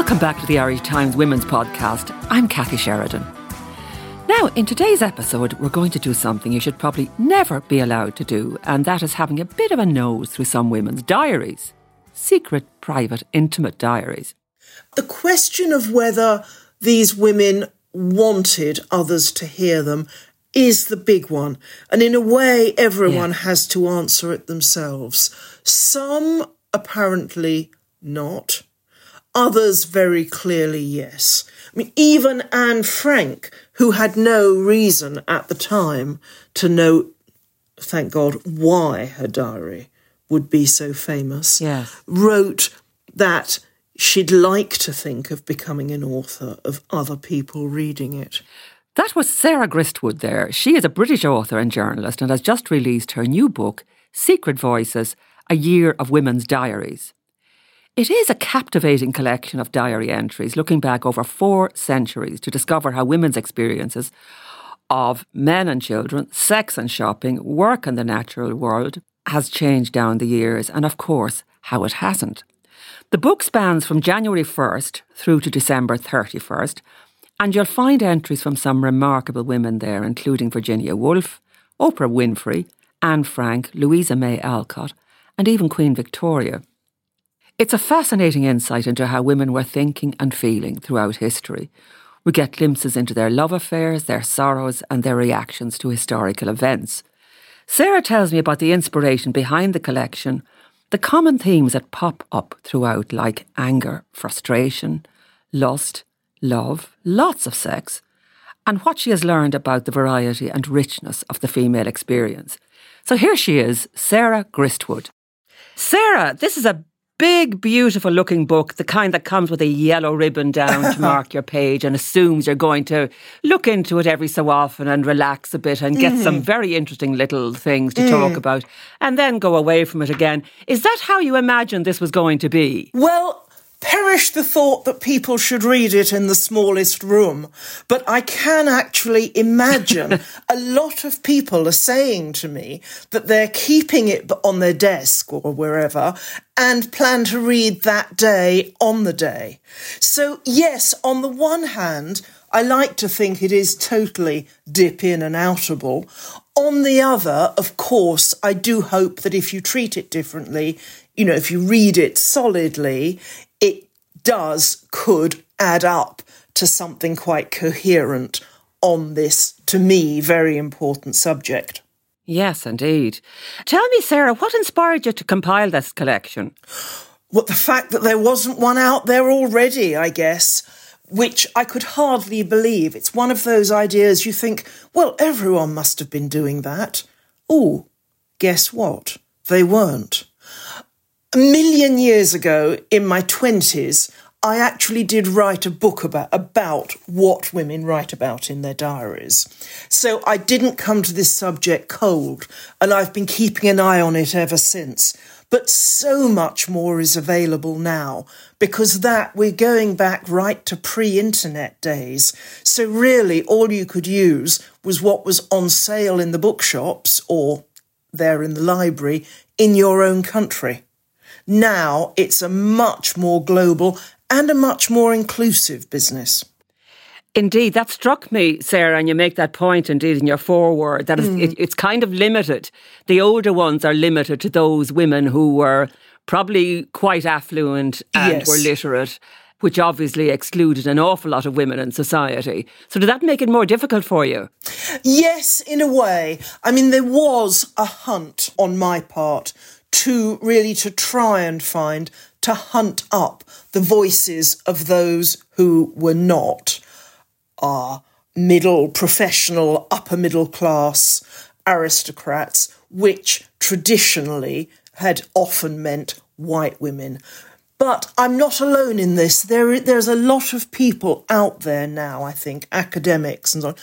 Welcome back to the Irish Times Women's Podcast. I'm Kathy Sheridan. Now, in today's episode, we're going to do something you should probably never be allowed to do, and that is having a bit of a nose through some women's diaries secret, private, intimate diaries. The question of whether these women wanted others to hear them is the big one. And in a way, everyone Yeah. has to answer it themselves. Some apparently not. Others very clearly yes. I mean, even Anne Frank, who had no reason at the time to know, thank God, why her diary would be so famous, Yes. wrote that she'd like to think of becoming an author of other people reading it. That was Sarah Gristwood there. She is a British author and journalist and has just released her new book, Secret Voices A Year of Women's Diaries. It is a captivating collection of diary entries looking back over four centuries to discover how women's experiences of men and children, sex and shopping, work and the natural world has changed down the years, and of course, how it hasn't. The book spans from January 1st through to December 31st, and you'll find entries from some remarkable women there, including Virginia Woolf, Oprah Winfrey, Anne Frank, Louisa May Alcott, and even Queen Victoria. It's a fascinating insight into how women were thinking and feeling throughout history. We get glimpses into their love affairs, their sorrows, and their reactions to historical events. Sarah tells me about the inspiration behind the collection, the common themes that pop up throughout, like anger, frustration, lust, love, lots of sex, and what she has learned about the variety and richness of the female experience. So here she is, Sarah Gristwood. Sarah, this is a big, beautiful looking book, the kind that comes with a yellow ribbon down to mark your page and assumes you're going to look into it every so often and relax a bit and get some mm-hmm. very interesting little things to talk mm. about and then go away from it again. Is that how you imagined this was going to be? Well, perish the thought that people should read it in the smallest room, but I can actually imagine a lot of people are saying to me that they're keeping it on their desk or wherever and plan to read that day on the day. So, yes, on the one hand, I like to think it is totally dip in and outable. On the other, of course, I do hope that if you treat it differently, you know, if you read it solidly, does, could add up to something quite coherent on this, to me, very important subject. Yes, indeed. Tell me, Sarah, what inspired you to compile this collection? Well, the fact that there wasn't one out there already, I guess, which I could hardly believe. It's one of those ideas you think, well, everyone must have been doing that. Oh, guess what? They weren't. A million years ago, in my 20s, I actually did write a book about, about what women write about in their diaries. So I didn't come to this subject cold, and I've been keeping an eye on it ever since. But so much more is available now because that we're going back right to pre internet days. So, really, all you could use was what was on sale in the bookshops or there in the library in your own country. Now it's a much more global and a much more inclusive business. Indeed, that struck me, Sarah, and you make that point indeed in your foreword that Mm. it's, it, it's kind of limited. The older ones are limited to those women who were probably quite affluent and Yes. were literate, which obviously excluded an awful lot of women in society. So, did that make it more difficult for you? Yes, in a way. I mean, there was a hunt on my part to really to try and find to hunt up the voices of those who were not are middle, professional, upper middle class aristocrats, which traditionally had often meant white women. But I'm not alone in this. There, there's a lot of people out there now, I think, academics and so on,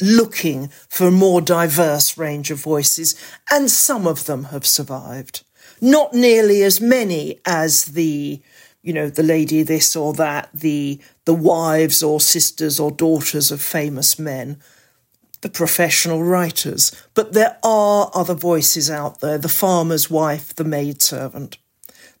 looking for a more diverse range of voices, and some of them have survived. Not nearly as many as the, you know, the lady this or that, the the wives or sisters or daughters of famous men, the professional writers. But there are other voices out there: the farmer's wife, the maidservant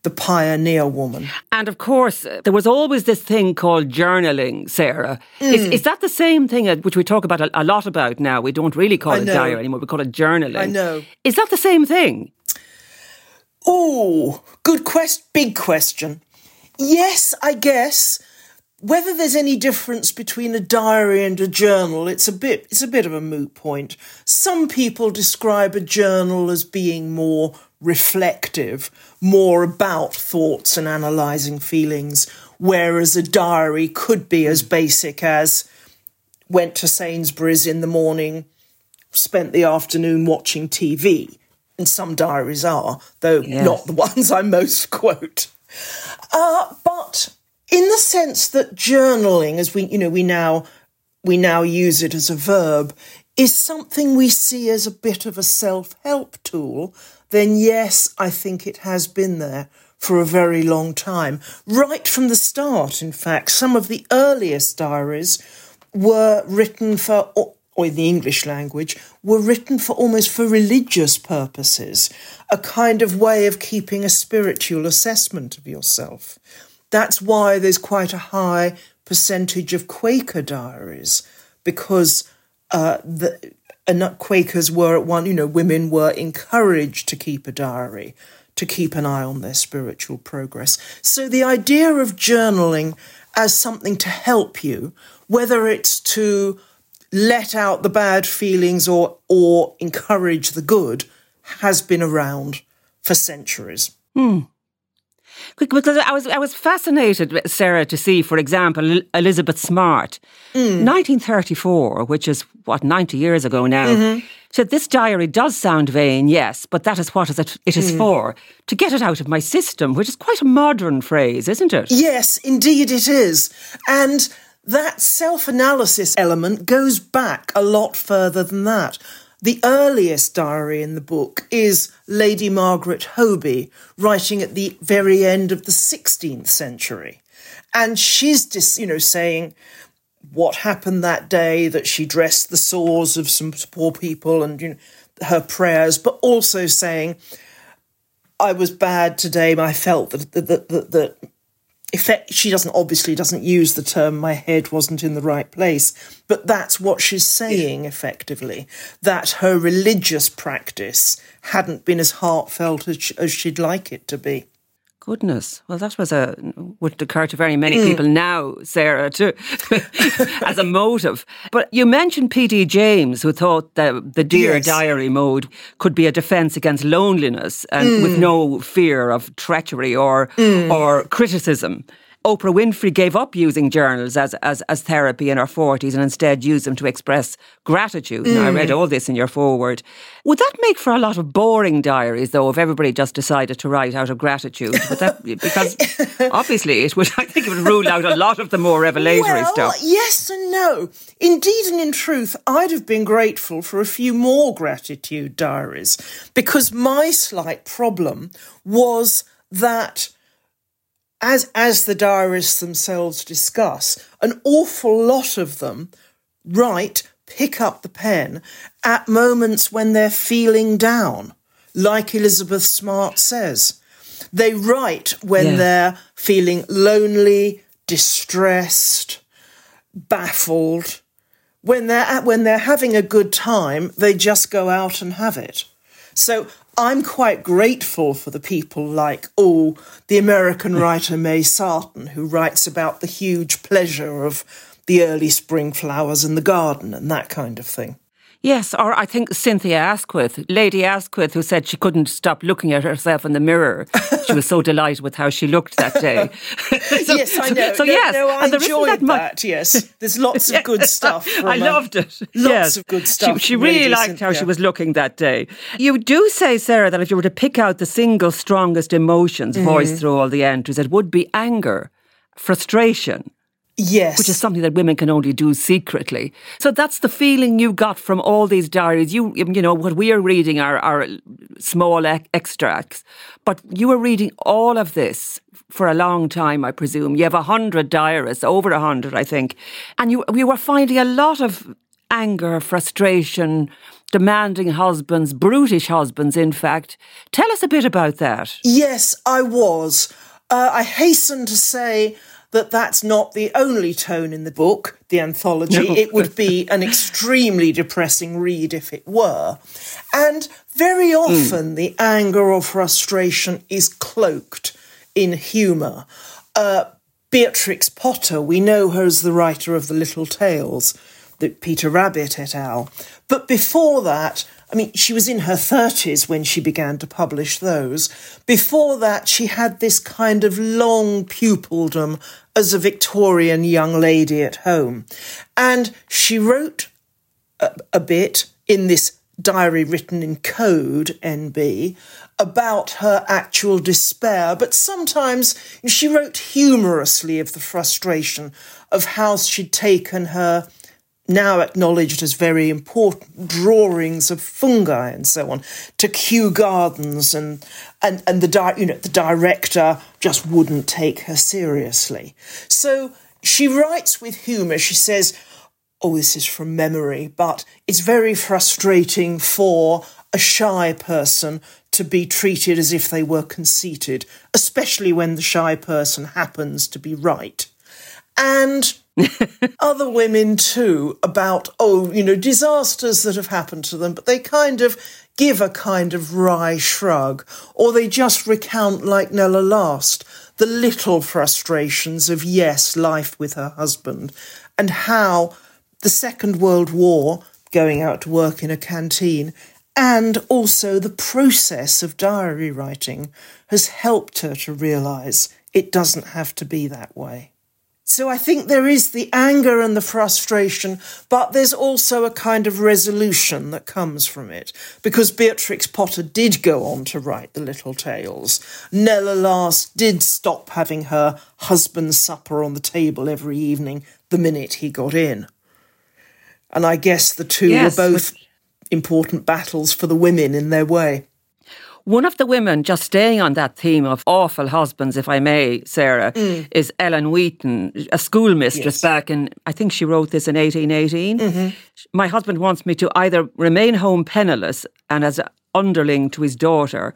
the pioneer woman. And of course, there was always this thing called journaling, Sarah. Mm. Is, is, that the same thing uh, which we talk about a, a, lot about now? We don't really call it diary anymore, we call it journaling. I know. Is that the same thing? Oh, good quest, big question. Yes, I guess. Whether there's any difference between a diary and a journal, it's a bit it's a bit of a moot point. Some people describe a journal as being more reflective, more about thoughts and analysing feelings, whereas a diary could be as basic as went to Sainsbury's in the morning, spent the afternoon watching TV. And some diaries are, though yes. not the ones I most quote. Uh, but in the sense that journaling, as we you know, we now we now use it as a verb, is something we see as a bit of a self-help tool then yes, I think it has been there for a very long time. Right from the start, in fact, some of the earliest diaries were written for, or in the English language, were written for almost for religious purposes, a kind of way of keeping a spiritual assessment of yourself. That's why there's quite a high percentage of Quaker diaries, because uh, the, and Quakers were at one, you know, women were encouraged to keep a diary, to keep an eye on their spiritual progress. So the idea of journaling as something to help you, whether it's to let out the bad feelings or or encourage the good, has been around for centuries. Hmm. Because I was I was fascinated, Sarah, to see, for example, Elizabeth Smart, mm. 1934, which is what 90 years ago now. Mm-hmm. Said this diary does sound vain, yes, but that is what it is mm. for to get it out of my system, which is quite a modern phrase, isn't it? Yes, indeed it is, and that self analysis element goes back a lot further than that. The earliest diary in the book is Lady Margaret Hoby, writing at the very end of the 16th century. And she's just, you know, saying what happened that day, that she dressed the sores of some poor people and, you know, her prayers, but also saying, I was bad today. I felt that, that, that, that effect she doesn't obviously doesn't use the term my head wasn't in the right place but that's what she's saying effectively that her religious practice hadn't been as heartfelt as, as she'd like it to be Goodness. Well, that was a would occur to very many mm. people now, Sarah, too, as a motive. But you mentioned P.D. James, who thought that the Dear yes. Diary mode could be a defence against loneliness and mm. with no fear of treachery or mm. or criticism. Oprah Winfrey gave up using journals as, as, as therapy in her 40s and instead used them to express gratitude. Mm. Now, I read mm. all this in your foreword. Would that make for a lot of boring diaries, though, if everybody just decided to write out of gratitude? But that, because obviously it would, I think it would rule out a lot of the more revelatory well, stuff. Yes and no. Indeed and in truth, I'd have been grateful for a few more gratitude diaries because my slight problem was that as as the diarists themselves discuss, an awful lot of them write, pick up the pen at moments when they're feeling down, like Elizabeth Smart says. They write when yeah. they're feeling lonely, distressed, baffled. When they're at, when they're having a good time, they just go out and have it. So I'm quite grateful for the people like, oh, the American writer May Sarton, who writes about the huge pleasure of the early spring flowers in the garden and that kind of thing. Yes, or I think Cynthia Asquith, Lady Asquith, who said she couldn't stop looking at herself in the mirror. she was so delighted with how she looked that day. so, yes, I know. So, no, yes, no, I enjoyed that, that, Yes, there's lots of good stuff. I loved it. Lots yes. of good stuff. She, she really liked Cynthia. how she was looking that day. You do say, Sarah, that if you were to pick out the single strongest emotions mm. voiced through all the entries, it would be anger, frustration Yes. Which is something that women can only do secretly. So that's the feeling you got from all these diaries. You, you know, what we are reading are, are small extracts, but you were reading all of this for a long time, I presume. You have a hundred diarists, over a hundred, I think. And you, you were finding a lot of anger, frustration, demanding husbands, brutish husbands, in fact. Tell us a bit about that. Yes, I was. Uh, I hasten to say that that's not the only tone in the book, the anthology. No. It would be an extremely depressing read if it were. And very hmm. often mm. the anger or frustration is cloaked in humour. Uh, Beatrix Potter, we know her as the writer of the Little Tales, the Peter Rabbit et al. But before that, I mean, she was in her 30s when she began to publish those. Before that, she had this kind of long pupildom as a Victorian young lady at home. And she wrote a, a bit in this diary written in code, NB, about her actual despair, but sometimes she wrote humorously of the frustration of how she'd taken her now acknowledged as very important drawings of fungi and so on to Kew Gardens and and and the di- you know the director just wouldn't take her seriously. So she writes with humour. She says, "Oh, this is from memory, but it's very frustrating for a shy person to be treated as if they were conceited, especially when the shy person happens to be right." And other women too about, oh, you know, disasters that have happened to them, but they kind of give a kind of wry shrug, or they just recount, like Nella Last, the little frustrations of, yes, life with her husband, and how the Second World War, going out to work in a canteen, and also the process of diary writing has helped her to realise it doesn't have to be that way. So I think there is the anger and the frustration, but there's also a kind of resolution that comes from it. Because Beatrix Potter did go on to write the Little Tales. Nella Last did stop having her husband's supper on the table every evening the minute he got in. And I guess the two yes, were both important battles for the women in their way. One of the women, just staying on that theme of awful husbands, if I may, Sarah, mm. is Ellen Wheaton, a schoolmistress yes. back in, I think she wrote this in 1818. Mm-hmm. My husband wants me to either remain home penniless and as an underling to his daughter,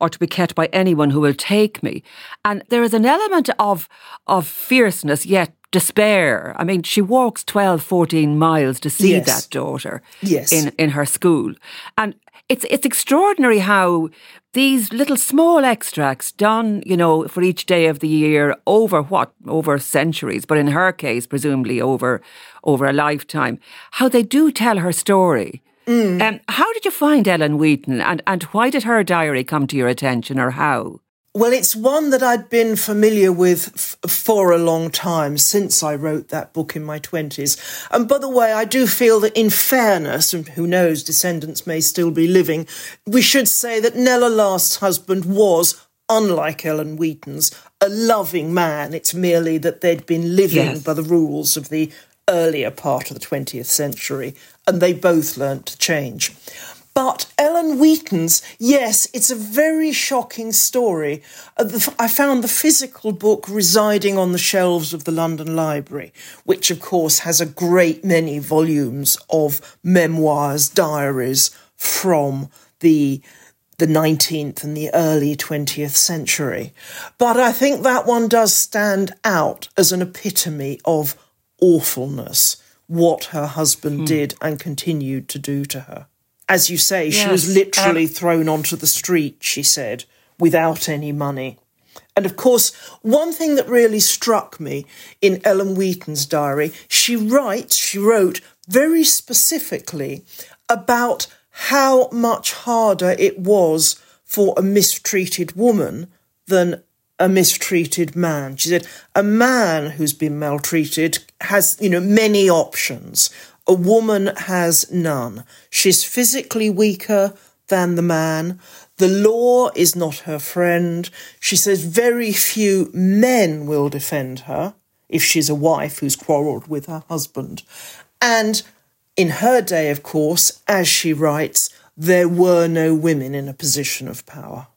or to be kept by anyone who will take me. And there is an element of of fierceness, yet despair. I mean, she walks 12, 14 miles to see yes. that daughter yes. in, in her school. And it's it's extraordinary how these little small extracts done, you know, for each day of the year over what over centuries, but in her case, presumably over over a lifetime, how they do tell her story. Mm. Um, how did you find Ellen Wheaton, and and why did her diary come to your attention, or how? Well, it's one that I'd been familiar with f- for a long time since I wrote that book in my 20s. And by the way, I do feel that in fairness, and who knows, descendants may still be living, we should say that Nella Last's husband was, unlike Ellen Wheaton's, a loving man. It's merely that they'd been living yes. by the rules of the earlier part of the 20th century, and they both learnt to change. But Ellen Wheaton's, yes, it's a very shocking story. Uh, I found the physical book residing on the shelves of the London Library, which of course has a great many volumes of memoirs, diaries from the the 19th and the early 20th century. But I think that one does stand out as an epitome of awfulness, what her husband hmm. did and continued to do to her as you say, yes. she was literally um, thrown onto the street, she said, without any money. And of course, one thing that really struck me in Ellen Wheaton's diary, she writes, she wrote very specifically about how much harder it was for a mistreated woman than a mistreated man. She said, a man who's been maltreated has, you know, many options. A woman has none. She's physically weaker than the man. The law is not her friend. She says very few men will defend her if she's a wife who's quarrelled with her husband. And in her day, of course, as she writes, there were no women in a position of power.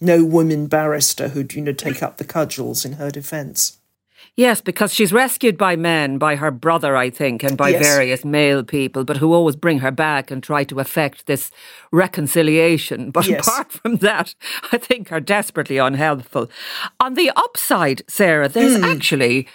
No woman barrister who'd, you know, take up the cudgels in her defence. Yes, because she's rescued by men, by her brother, I think, and by yes. various male people, but who always bring her back and try to effect this reconciliation. But yes. apart from that, I think are desperately unhelpful. On the upside, Sarah, there's mm. actually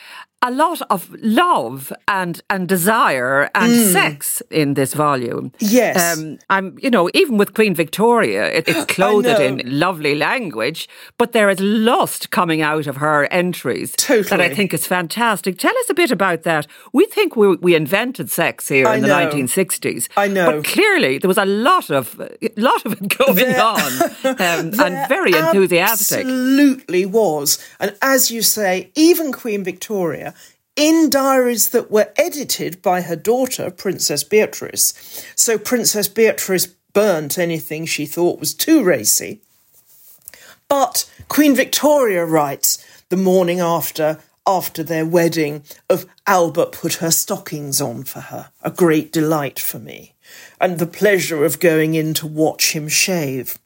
a lot of love and and desire and mm. sex in this volume. Yes, um, I'm. You know, even with Queen Victoria, it, it's clothed in lovely language, but there is lust coming out of her entries totally. that I think is fantastic. Tell us a bit about that. We think we, we invented sex here I in know. the 1960s. I know, but clearly there was a lot of lot of it going there, on, um, and very enthusiastic. Absolutely was, and as you say, even Queen Victoria in diaries that were edited by her daughter, Princess Beatrice. So Princess Beatrice burnt anything she thought was too racy. But Queen Victoria writes the morning after after their wedding of Albert put her stockings on for her, a great delight for me, and the pleasure of going in to watch him shave.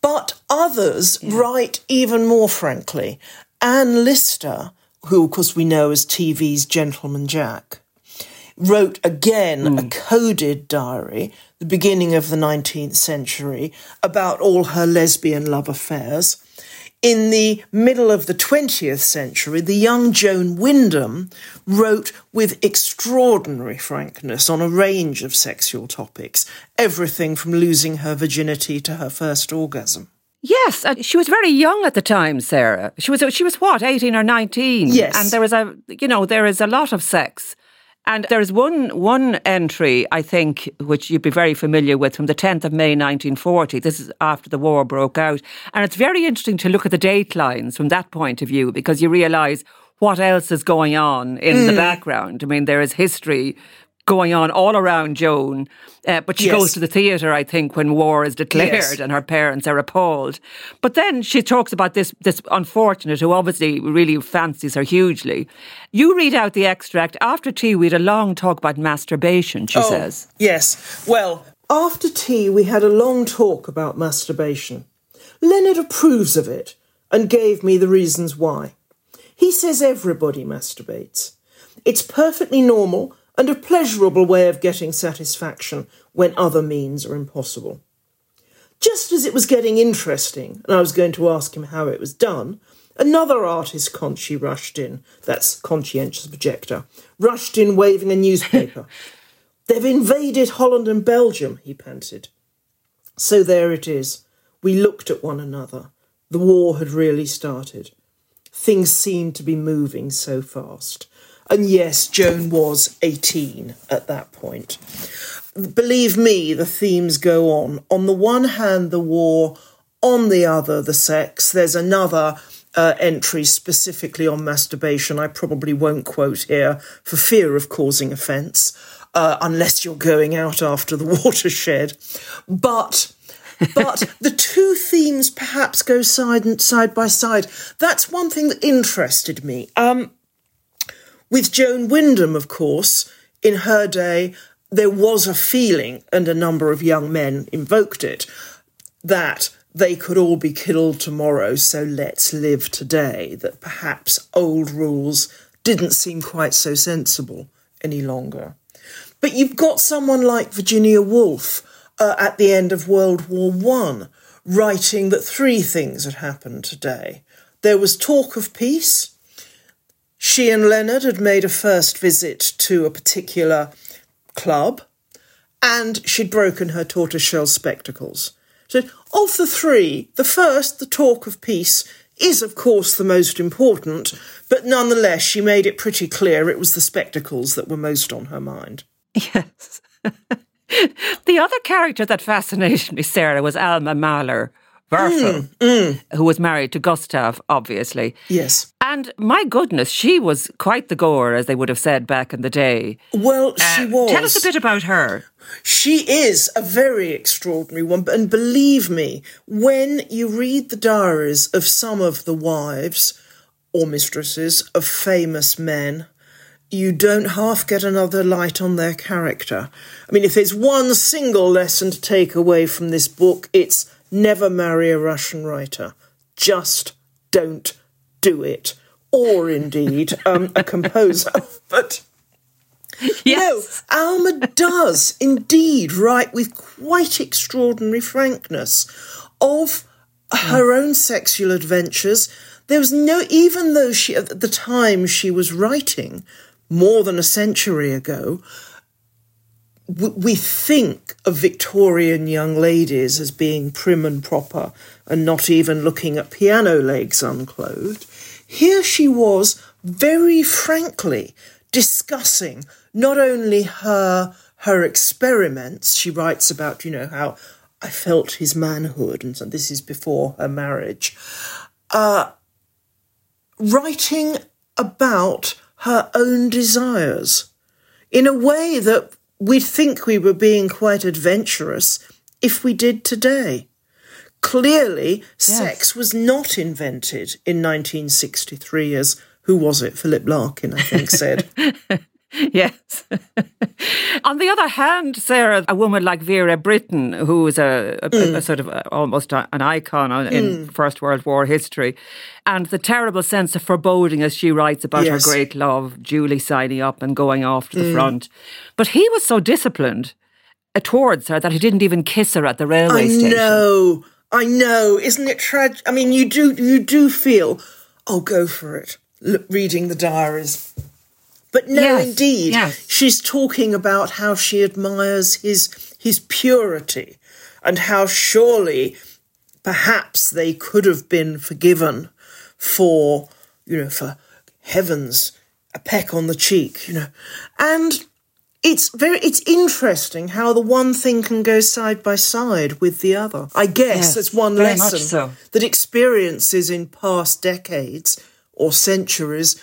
But others yeah. write even more frankly. Anne Lister who, of course, we know as TV's Gentleman Jack, wrote again mm. a coded diary, the beginning of the 19th century, about all her lesbian love affairs. In the middle of the 20th century, the young Joan Wyndham wrote with extraordinary frankness on a range of sexual topics, everything from losing her virginity to her first orgasm. Yes, uh, she was very young at the time, Sarah. She was she was what, 18 or 19? Yes. And there was a you know, there is a lot of sex. And there is one one entry, I think, which you'd be very familiar with from the 10th of May 1940. This is after the war broke out. And it's very interesting to look at the date lines from that point of view because you realise what else is going on in mm. the background. I mean, there is history going on all around Joan. Uh, but she yes. goes to the theatre, I think, when war is declared yes. and her parents are appalled. But then she talks about this, this unfortunate who obviously really fancies her hugely. You read out the extract. After tea, we had a long talk about masturbation, she oh, says. Yes. Well, after tea, we had a long talk about masturbation. Leonard approves of it and gave me the reasons why. He says everybody masturbates. It's perfectly normal and a pleasurable way of getting satisfaction when other means are impossible. Just as it was getting interesting, and I was going to ask him how it was done, another artist Conchi rushed in, that's conscientious projector, rushed in waving a newspaper. They've invaded Holland and Belgium, he panted. So there it is. We looked at one another. The war had really started. Things seemed to be moving so fast. And yes, Joan was 18 at that point. Believe me, the themes go on. On the one hand, the war, on the other, the sex. There's another uh, entry specifically on masturbation I probably won't quote here for fear of causing offence, uh, unless you're going out after the watershed. But. but the two themes perhaps go side and side by side. That's one thing that interested me. Um, with Joan Wyndham, of course, in her day, there was a feeling, and a number of young men invoked it, that they could all be killed tomorrow, so let's live today, that perhaps old rules didn't seem quite so sensible any longer. But you've got someone like Virginia Woolf uh, at the end of World War One writing that three things had happened today. There was talk of peace, she and Leonard had made a first visit to a particular club, and she'd broken her tortoiseshell spectacles. So, of the three, the first, the talk of peace, is of course the most important, but nonetheless, she made it pretty clear it was the spectacles that were most on her mind. Yes. the other character that fascinated me, Sarah, was Alma Mahler. Werfel, mm, mm. who was married to Gustav, obviously. Yes. And my goodness, she was quite the goer, as they would have said back in the day. Well, she uh, was. Tell us a bit about her. She is a very extraordinary one. And believe me, when you read the diaries of some of the wives or mistresses of famous men, you don't half get another light on their character. I mean, if there's one single lesson to take away from this book, it's never marry a Russian writer. Just don't do it. Or indeed um, a composer. but yes. no, Alma does indeed write with quite extraordinary frankness of her own sexual adventures. There was no, even though she, at the time she was writing, more than a century ago, we think of Victorian young ladies as being prim and proper and not even looking at piano legs unclothed. Here she was very frankly discussing not only her her experiments, she writes about, you know, how I felt his manhood, and so this is before her marriage, uh, writing about her own desires in a way that we'd think we were being quite adventurous if we did today. Clearly, yes. sex was not invented in 1963 as who was it? Philip Larkin, I think, said. yes. On the other hand, Sarah, a woman like Vera Brittain, who is a, a, mm. a sort of a, almost an icon in mm. First World War history, and the terrible sense of foreboding as she writes about yes. her great love, Julie signing up and going off to the mm. front. But he was so disciplined uh, towards her that he didn't even kiss her at the railway I station. I know, I know. Isn't it tragic? I mean, you do, you do feel, oh, go for it. Look, reading the diaries but no, yes, indeed, yes. she's talking about how she admires his his purity and how surely perhaps they could have been forgiven for, you know, for heavens, a peck on the cheek, you know. And it's very it's interesting how the one thing can go side by side with the other. I guess yes, one lesson so. that experiences in past decades or centuries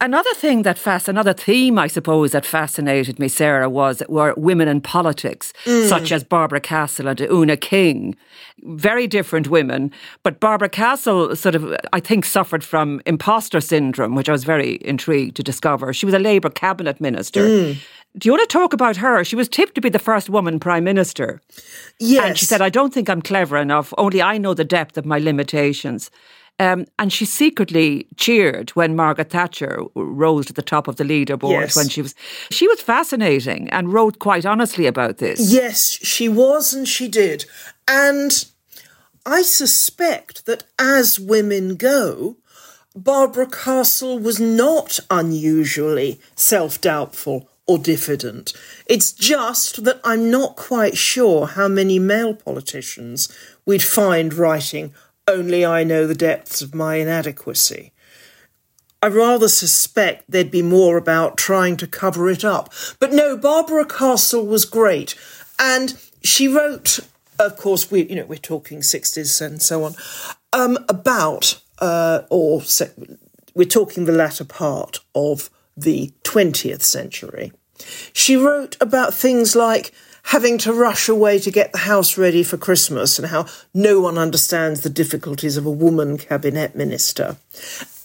Another thing that fast, another theme, I suppose, that fascinated me, Sarah, was were women in politics, mm. such as Barbara Castle and Oona King. Very different women, but Barbara Castle sort of, I think, suffered from imposter syndrome, which I was very intrigued to discover. She was a Labour cabinet minister. Mm. Do you want to talk about her? She was tipped to be the first woman prime minister. Yes. And she said, I don't think I'm clever enough, only I know the depth of my limitations. Um, and she secretly cheered when Margaret Thatcher rose to the top of the leaderboard yes. when she was she was fascinating and wrote quite honestly about this. Yes, she was and she did. And I suspect that as women go, Barbara Castle was not unusually self doubtful or diffident. It's just that I'm not quite sure how many male politicians we'd find writing only I know the depths of my inadequacy. I rather suspect there'd be more about trying to cover it up. But no, Barbara Castle was great. And she wrote, of course, we you know, we're talking 60s and so on, um, about, uh, or se- we're talking the latter part of the 20th century. She wrote about things like having to rush away to get the house ready for Christmas and how no one understands the difficulties of a woman cabinet minister.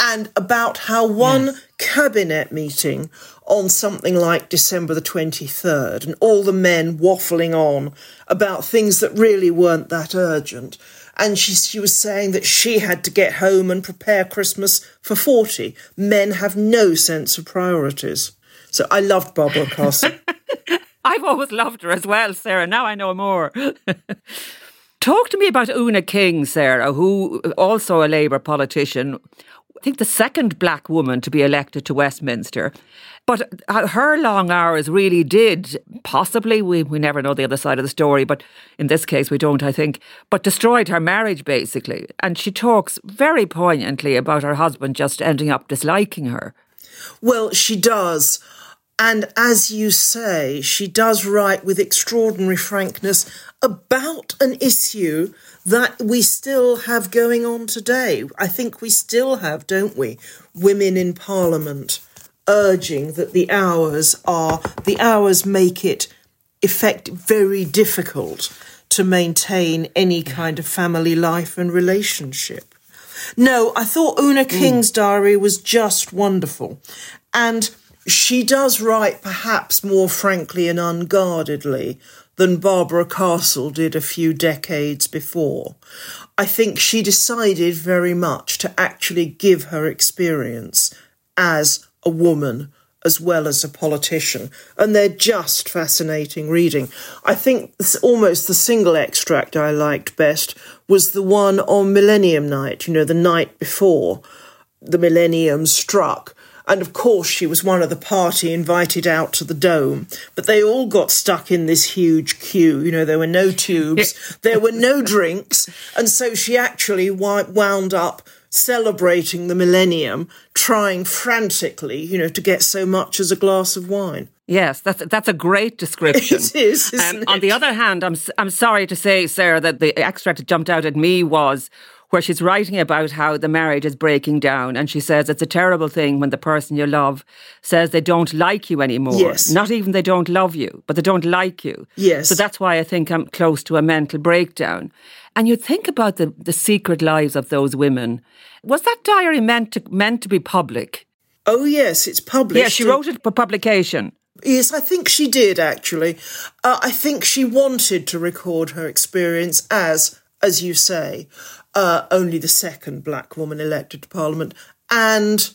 And about how one yes. cabinet meeting on something like December the 23rd and all the men waffling on about things that really weren't that urgent. And she, she was saying that she had to get home and prepare Christmas for 40. Men have no sense of priorities. So I loved Barbara Castle. I've always loved her as well, Sarah. Now I know more. Talk to me about Oona King, Sarah, who also a Labour politician. I think the second black woman to be elected to Westminster. But uh, her long hours really did, possibly, we, we never know the other side of the story, but in this case we don't, I think, but destroyed her marriage basically. And she talks very poignantly about her husband just ending up disliking her. Well, she does. And as you say, she does write with extraordinary frankness about an issue that we still have going on today. I think we still have, don't we? Women in Parliament urging that the hours are, the hours make it effect very difficult to maintain any kind of family life and relationship. No, I thought Oona King's mm. diary was just wonderful. And she does write perhaps more frankly and unguardedly than Barbara Castle did a few decades before. I think she decided very much to actually give her experience as a woman as well as a politician, and they're just fascinating reading. I think almost the single extract I liked best was the one on Millennium Night, you know, the night before the millennium struck, and of course, she was one of the party invited out to the dome. But they all got stuck in this huge queue. You know, there were no tubes, there were no drinks. And so she actually wound up celebrating the millennium, trying frantically, you know, to get so much as a glass of wine. Yes, that's that's a great description. It is. Um, on the other hand, I'm I'm sorry to say, Sarah, that the extract that jumped out at me was where she's writing about how the marriage is breaking down. And she says it's a terrible thing when the person you love says they don't like you anymore. Yes. Not even they don't love you, but they don't like you. Yes. So that's why I think I'm close to a mental breakdown. And you think about the, the secret lives of those women. Was that diary meant to meant to be public? Oh yes, it's published. Yeah, she wrote it for publication. Yes, I think she did actually. Uh, I think she wanted to record her experience as, as you say, uh, only the second black woman elected to Parliament, and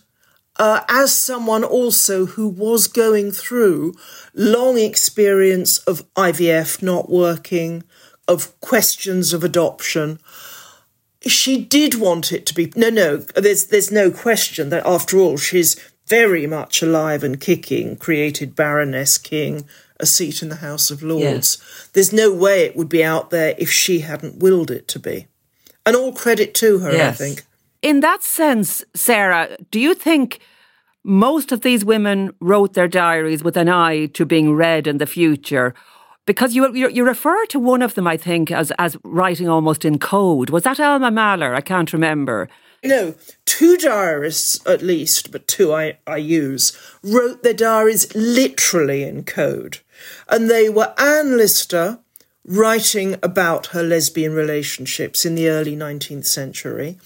uh, as someone also who was going through long experience of IVF not working, of questions of adoption, she did want it to be no, no. There's there's no question that after all she's very much alive and kicking. Created Baroness King a seat in the House of Lords. Yes. There's no way it would be out there if she hadn't willed it to be. And all credit to her, yes. I think. In that sense, Sarah, do you think most of these women wrote their diaries with an eye to being read in the future? Because you, you, you refer to one of them, I think, as as writing almost in code. Was that Alma Mahler? I can't remember. No, two diarists at least, but two I, I use, wrote their diaries literally in code. And they were Anne Lister, writing about her lesbian relationships in the early 19th century,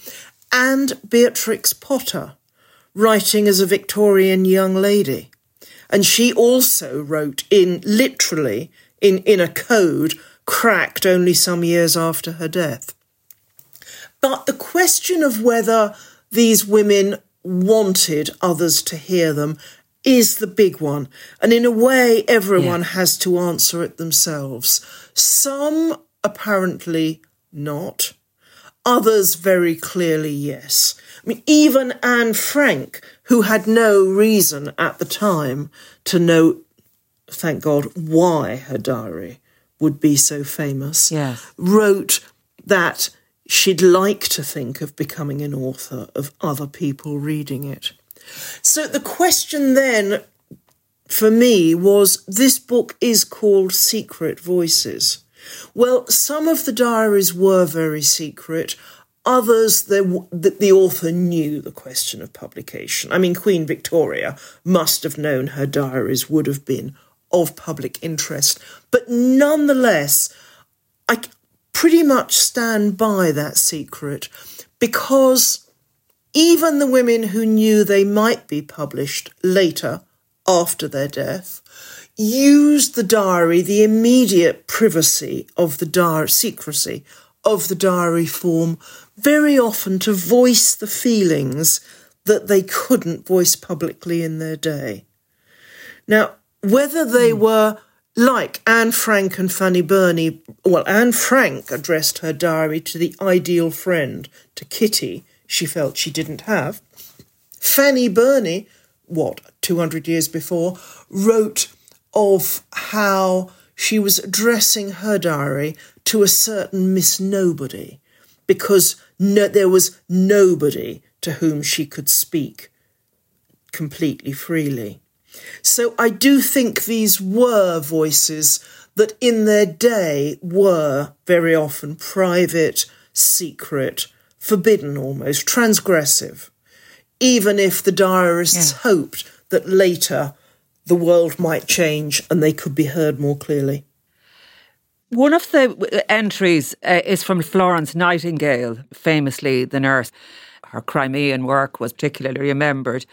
and Beatrix Potter, writing as a Victorian young lady. And she also wrote in literally in, in a code cracked only some years after her death. But the question of whether these women wanted others to hear them is the big one. And in a way, everyone yeah. has to answer it themselves. Some apparently not. Others very clearly yes. I mean, even Anne Frank, who had no reason at the time to know, thank God, why her diary would be so famous, yes. wrote that she'd like to think of becoming an author of other people reading it. So the question then for me was this book is called Secret Voices. Well, some of the diaries were very secret. Others, the, the author knew the question of publication. I mean, Queen Victoria must have known her diaries would have been of public interest. But nonetheless, I pretty much stand by that secret because even the women who knew they might be published later after their death used the diary, the immediate privacy of the diary, secrecy of the diary form, very often to voice the feelings that they couldn't voice publicly in their day. Now, whether they mm. were like Anne Frank and Fanny Burney, well, Anne Frank addressed her diary to the ideal friend, to Kitty, she felt she didn't have. Fanny Burney, what, 200 years before, wrote of how she was addressing her diary to a certain Miss Nobody because no, there was nobody to whom she could speak completely freely. So I do think these were voices that in their day were very often private, secret, forbidden almost, transgressive, even if the diarists yeah. hoped that later the world might change and they could be heard more clearly. One of the entries uh, is from Florence Nightingale, famously the nurse. Her Crimean work was particularly remembered.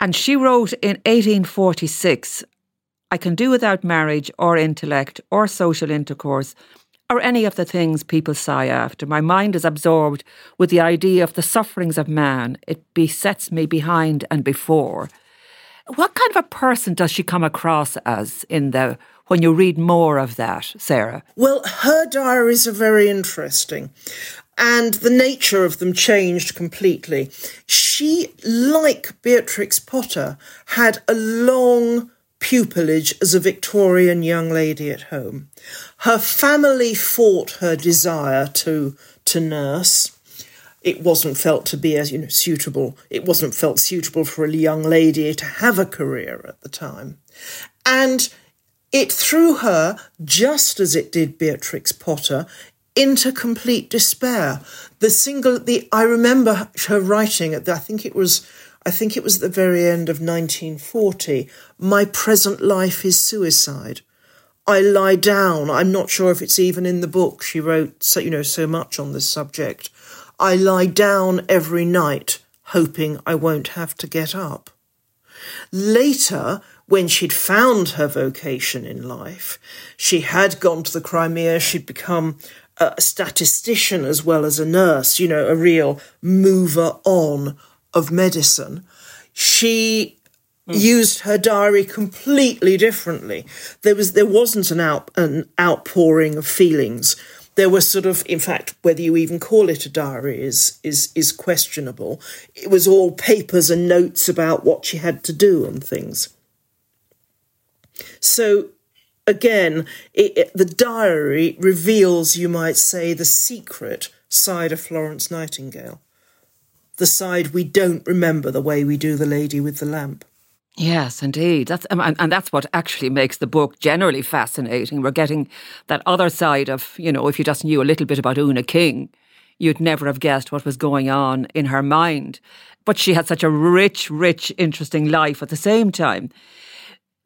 And she wrote in 1846 I can do without marriage or intellect or social intercourse or any of the things people sigh after. My mind is absorbed with the idea of the sufferings of man. It besets me behind and before. What kind of a person does she come across as in the when you read more of that, Sarah? Well, her diaries are very interesting and the nature of them changed completely. She, like Beatrix Potter, had a long pupillage as a Victorian young lady at home. Her family fought her desire to to nurse. It wasn't felt to be as you know suitable. It wasn't felt suitable for a young lady to have a career at the time, and it threw her, just as it did Beatrix Potter, into complete despair. The single, the I remember her writing at, I think it was I think it was at the very end of 1940. My present life is suicide. I lie down. I'm not sure if it's even in the book. She wrote, so, you know, so much on this subject. I lie down every night, hoping I won't have to get up. Later, when she'd found her vocation in life, she had gone to the Crimea. She'd become a statistician as well as a nurse. You know, a real mover on of medicine, she mm. used her diary completely differently. There was there wasn't an out an outpouring of feelings. There was sort of, in fact, whether you even call it a diary is is is questionable. It was all papers and notes about what she had to do and things. So again, it, it, the diary reveals, you might say, the secret side of Florence Nightingale the side we don't remember the way we do the lady with the lamp. Yes, indeed. That's um, and, and that's what actually makes the book generally fascinating. We're getting that other side of, you know, if you just knew a little bit about Oona King, you'd never have guessed what was going on in her mind. But she had such a rich, rich, interesting life at the same time.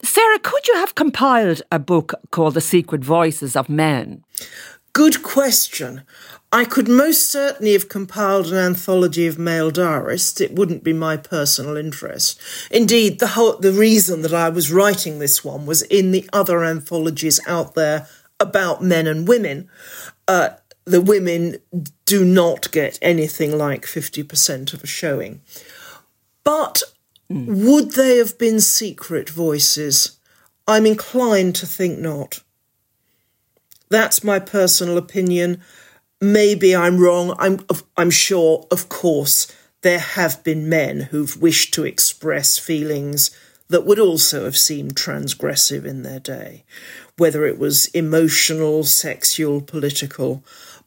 Sarah, could you have compiled a book called The Secret Voices of Men? Good question. I could most certainly have compiled an anthology of male diarists. It wouldn't be my personal interest. Indeed, the whole the reason that I was writing this one was in the other anthologies out there about men and women. Uh, the women do not get anything like 50% of a showing. But mm. would they have been secret voices? I'm inclined to think not. That's my personal opinion maybe I'm wrong. I'm I'm sure, of course, there have been men who've wished to express feelings that would also have seemed transgressive in their day, whether it was emotional, sexual, political.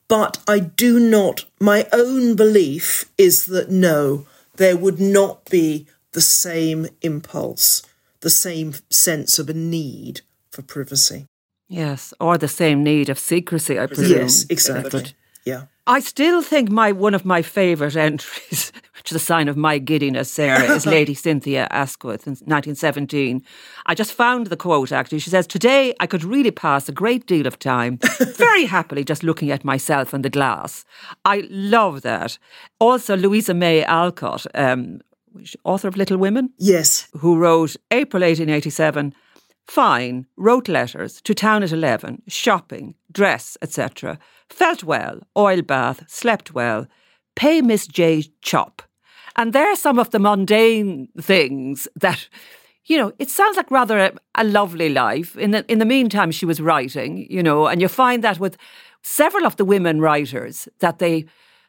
But I do not, my own belief is that no, there would not be the same impulse, the same sense of a need for privacy. Yes, or the same need of secrecy, I presume. Yes, exactly. Yeah. I still think my one of my favourite entries, which is a sign of my giddiness, Sarah, is Lady Cynthia Asquith in 1917. I just found the quote actually. She says, Today I could really pass a great deal of time very happily just looking at myself in the glass. I love that. Also, Louisa May Alcott, um, author of Little Women. Yes. Who wrote April 1887 Fine, wrote letters to town at 11, shopping, dress, etc. Felt well, oil bath, slept well, pay Miss J chop. And there are some of the mundane things that, you know, it sounds like rather a, a lovely life. In the, in the meantime, she was writing, you know, and you find that with several of the women writers that they,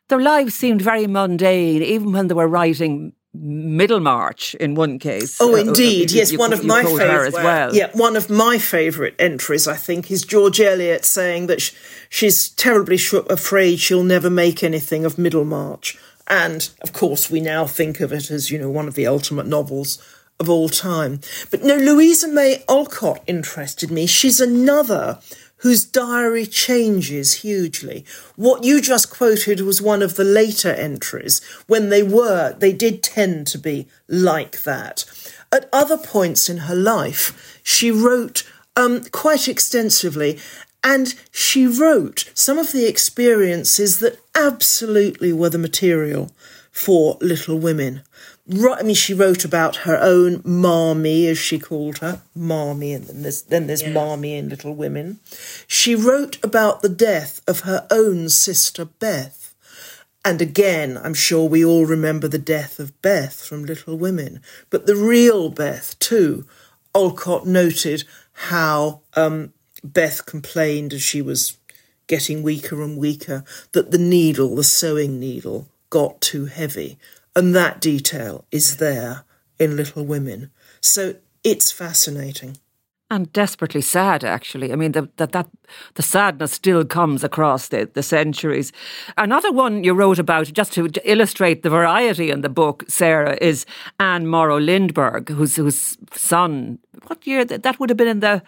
their lives seemed very mundane, even when they were writing Middlemarch in one case. Oh, uh, indeed, uh, yes, you, one of my favourite. Well. Yeah, one of my favourite entries, I think, is George Eliot saying that sh- she's terribly sh- afraid she'll never make anything of Middlemarch, and of course, we now think of it as you know one of the ultimate novels of all time. But no, Louisa May Alcott interested me. She's another whose diary changes hugely. What you just quoted was one of the later entries. When they were, they did tend to be like that. At other points in her life, she wrote um, quite extensively, and she wrote some of the experiences that absolutely were the material for Little Women I mean, she wrote about her own Marmee, as she called her, Marmee, and then there's, then there's Marmee in Little Women. She wrote about the death of her own sister Beth. And again, I'm sure we all remember the death of Beth from Little Women. But the real Beth, too, Alcott noted how um, Beth complained as she was getting weaker and weaker that the needle, the sewing needle, got too heavy and that detail is there in Little Women. So it's fascinating. And desperately sad, actually. I mean, the, that, that the sadness still comes across the, the centuries. Another one you wrote about, just to illustrate the variety in the book, Sarah, is Anne Morrow Lindbergh, whose, whose son, what year? That would have been in the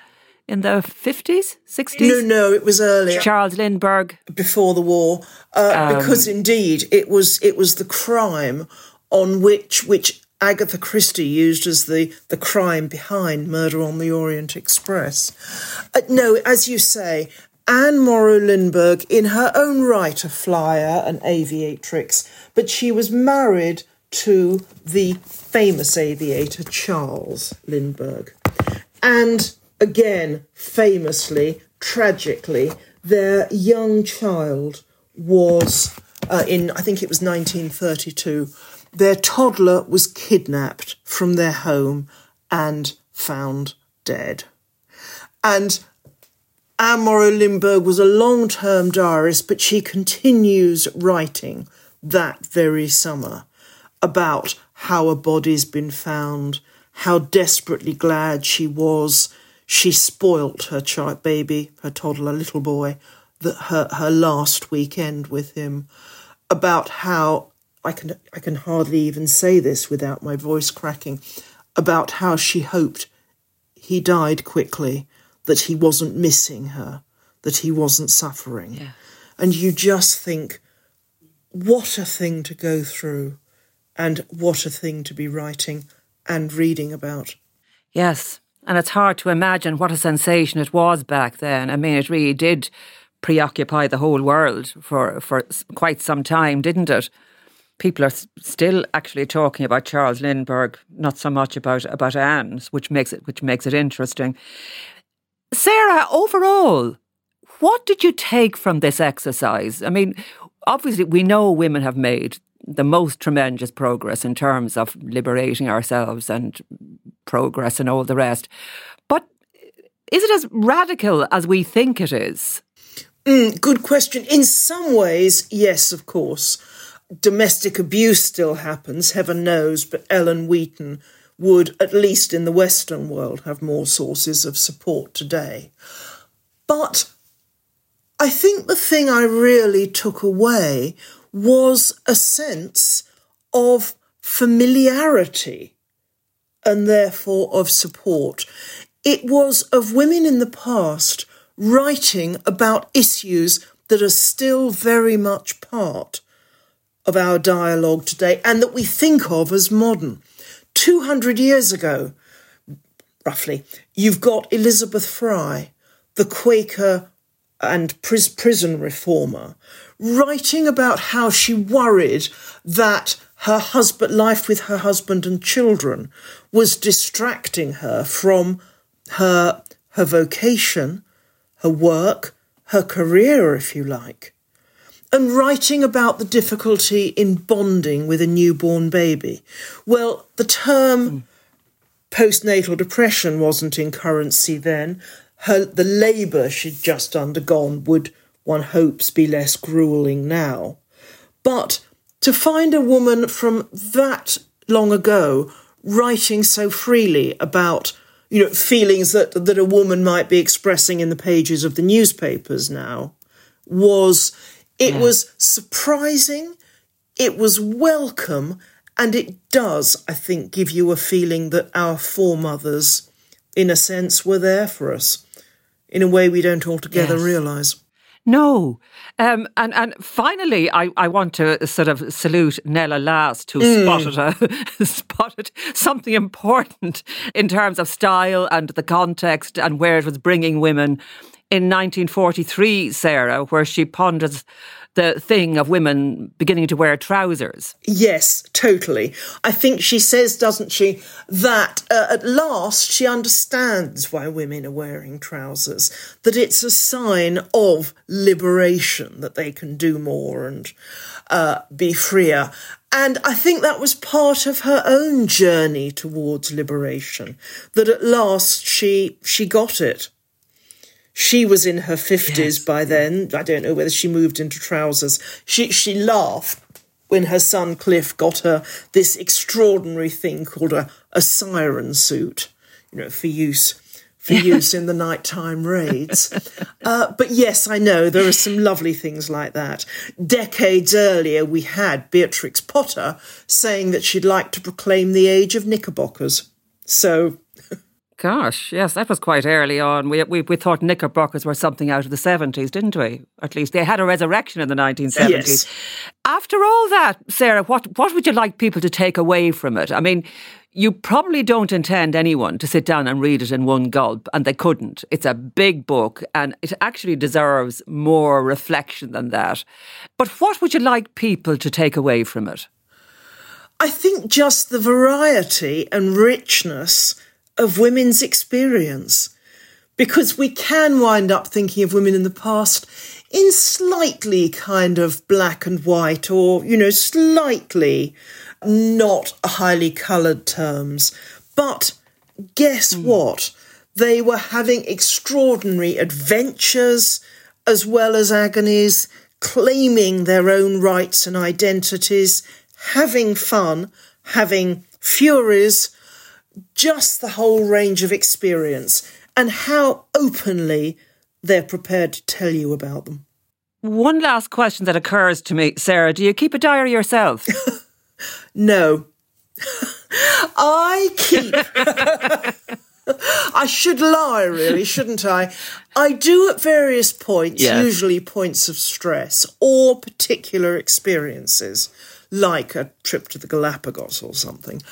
in the 50s, 60s? No, no, it was earlier. Charles Lindbergh. Before the war. Uh, um, because indeed it was it was the crime on which which Agatha Christie used as the, the crime behind Murder on the Orient Express. Uh, no, as you say, Anne Morrow Lindbergh, in her own right, a flyer, an aviatrix, but she was married to the famous aviator Charles Lindbergh. And again, famously, tragically, their young child was, uh, in I think it was 1932, their toddler was kidnapped from their home and found dead. And Anne Morrow Lindbergh was a long term diarist, but she continues writing that very summer about how a body's been found, how desperately glad she was she spoilt her child baby, her toddler little boy, that her, her last weekend with him, about how I can I can hardly even say this without my voice cracking, about how she hoped he died quickly, that he wasn't missing her, that he wasn't suffering. Yeah. And you just think, what a thing to go through, and what a thing to be writing and reading about. Yes, and it's hard to imagine what a sensation it was back then. I mean, it really did preoccupy the whole world for, for quite some time, didn't it? People are still actually talking about Charles Lindbergh, not so much about about Anne's, which makes it which makes it interesting. Sarah, overall, what did you take from this exercise? I mean, obviously, we know women have made the most tremendous progress in terms of liberating ourselves and progress and all the rest. But is it as radical as we think it is? Mm, good question. In some ways, yes, of course. Domestic abuse still happens, heaven knows, but Ellen Weeton would, at least in the Western world, have more sources of support today. But I think the thing I really took away was a sense of familiarity and therefore of support. It was of women in the past writing about issues that are still very much part of our dialogue today and that we think of as modern. 200 years ago, roughly, you've got Elizabeth Fry, the Quaker and prison reformer, writing about how she worried that her husband life with her husband and children was distracting her from her her vocation, her work, her career, if you like, and writing about the difficulty in bonding with a newborn baby. Well, the term mm. postnatal depression wasn't in currency then. Her, the labour she'd just undergone would, one hopes, be less grueling now. But to find a woman from that long ago writing so freely about you know feelings that that a woman might be expressing in the pages of the newspapers now was it yeah. was surprising it was welcome and it does i think give you a feeling that our foremothers in a sense were there for us in a way we don't altogether yes. realize no. Um, and and finally, I, I want to sort of salute Nella Last, who mm. spotted a, spotted something important in terms of style and the context and where it was bringing women. In 1943, Sarah, where she ponders the thing of women beginning to wear trousers. Yes, totally. I think she says, doesn't she, that uh, at last she understands why women are wearing trousers, that it's a sign of liberation, that they can do more and uh, be freer. And I think that was part of her own journey towards liberation, that at last she she got it. She was in her 50s yes. by then. I don't know whether she moved into trousers. She, she laughed when her son Cliff got her this extraordinary thing called a, a siren suit, you know, for use for use in the nighttime raids. Uh, but yes, I know there are some lovely things like that. Decades earlier, we had Beatrix Potter saying that she'd like to proclaim the age of knickerbockers. So Gosh, yes, that was quite early on. We, we, we thought knickerbockers were something out of the 70s, didn't we? At least they had a resurrection in the 1970s. Yes. After all that, Sarah, what, what would you like people to take away from it? I mean, you probably don't intend anyone to sit down and read it in one gulp, and they couldn't. It's a big book, and it actually deserves more reflection than that. But what would you like people to take away from it? I think just the variety and richness of women's experience. Because we can wind up thinking of women in the past in slightly kind of black and white or, you know, slightly not highly coloured terms. But guess mm. what? They were having extraordinary adventures as well as agonies, claiming their own rights and identities, having fun, having furies, just the whole range of experience and how openly they're prepared to tell you about them. One last question that occurs to me, Sarah do you keep a diary yourself? no. I keep. I should lie, really, shouldn't I? I do at various points, yes. usually points of stress or particular experiences like a trip to the Galapagos or something,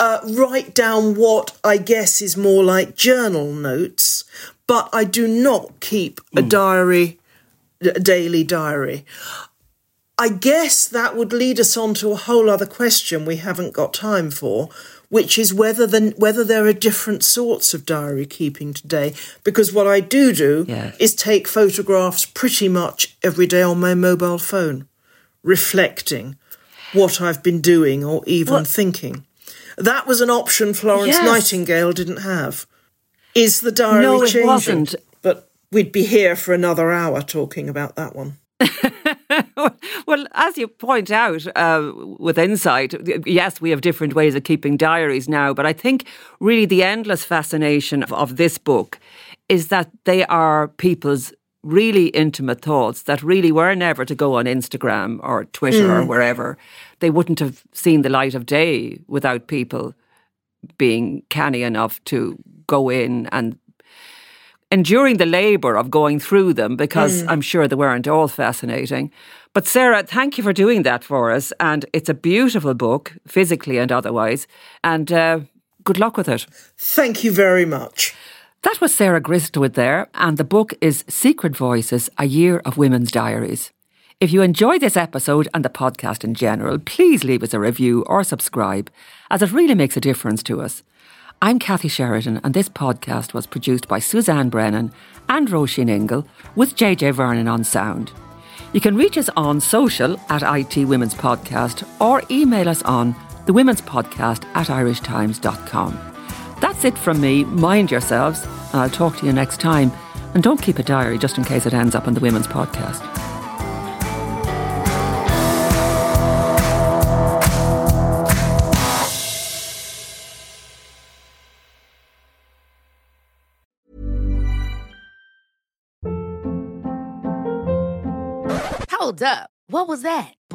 uh, write down what I guess is more like journal notes, but I do not keep a mm. diary, a daily diary. I guess that would lead us on to a whole other question we haven't got time for, which is whether the, whether there are different sorts of diary keeping today. Because what I do do yes. is take photographs pretty much every day on my mobile phone, reflecting what I've been doing or even what? thinking. That was an option Florence yes. Nightingale didn't have. Is the diary no, it changing? Wasn't. But we'd be here for another hour talking about that one. well, as you point out uh, with insight, yes, we have different ways of keeping diaries now, but I think really the endless fascination of, of this book is that they are people's really intimate thoughts that really were never to go on Instagram or Twitter mm. or wherever, they wouldn't have seen the light of day without people being canny enough to go in and enduring the labour of going through them because Mm. I'm sure they weren't all fascinating. But Sarah, thank you for doing that for us. And it's a beautiful book, physically and otherwise. And uh, good luck with it. Thank you very much. That was Sarah Gristwood there, and the book is Secret Voices A Year of Women's Diaries. If you enjoy this episode and the podcast in general, please leave us a review or subscribe, as it really makes a difference to us. I'm Kathy Sheridan, and this podcast was produced by Suzanne Brennan and Roisin Ingle, with JJ Vernon on sound. You can reach us on social at IT Women's Podcast or email us on the Women's Podcast at irishtimes.com. That's it from me. Mind yourselves, I'll talk to you next time. And don't keep a diary just in case it ends up on the Women's Podcast. Hold up. What was that?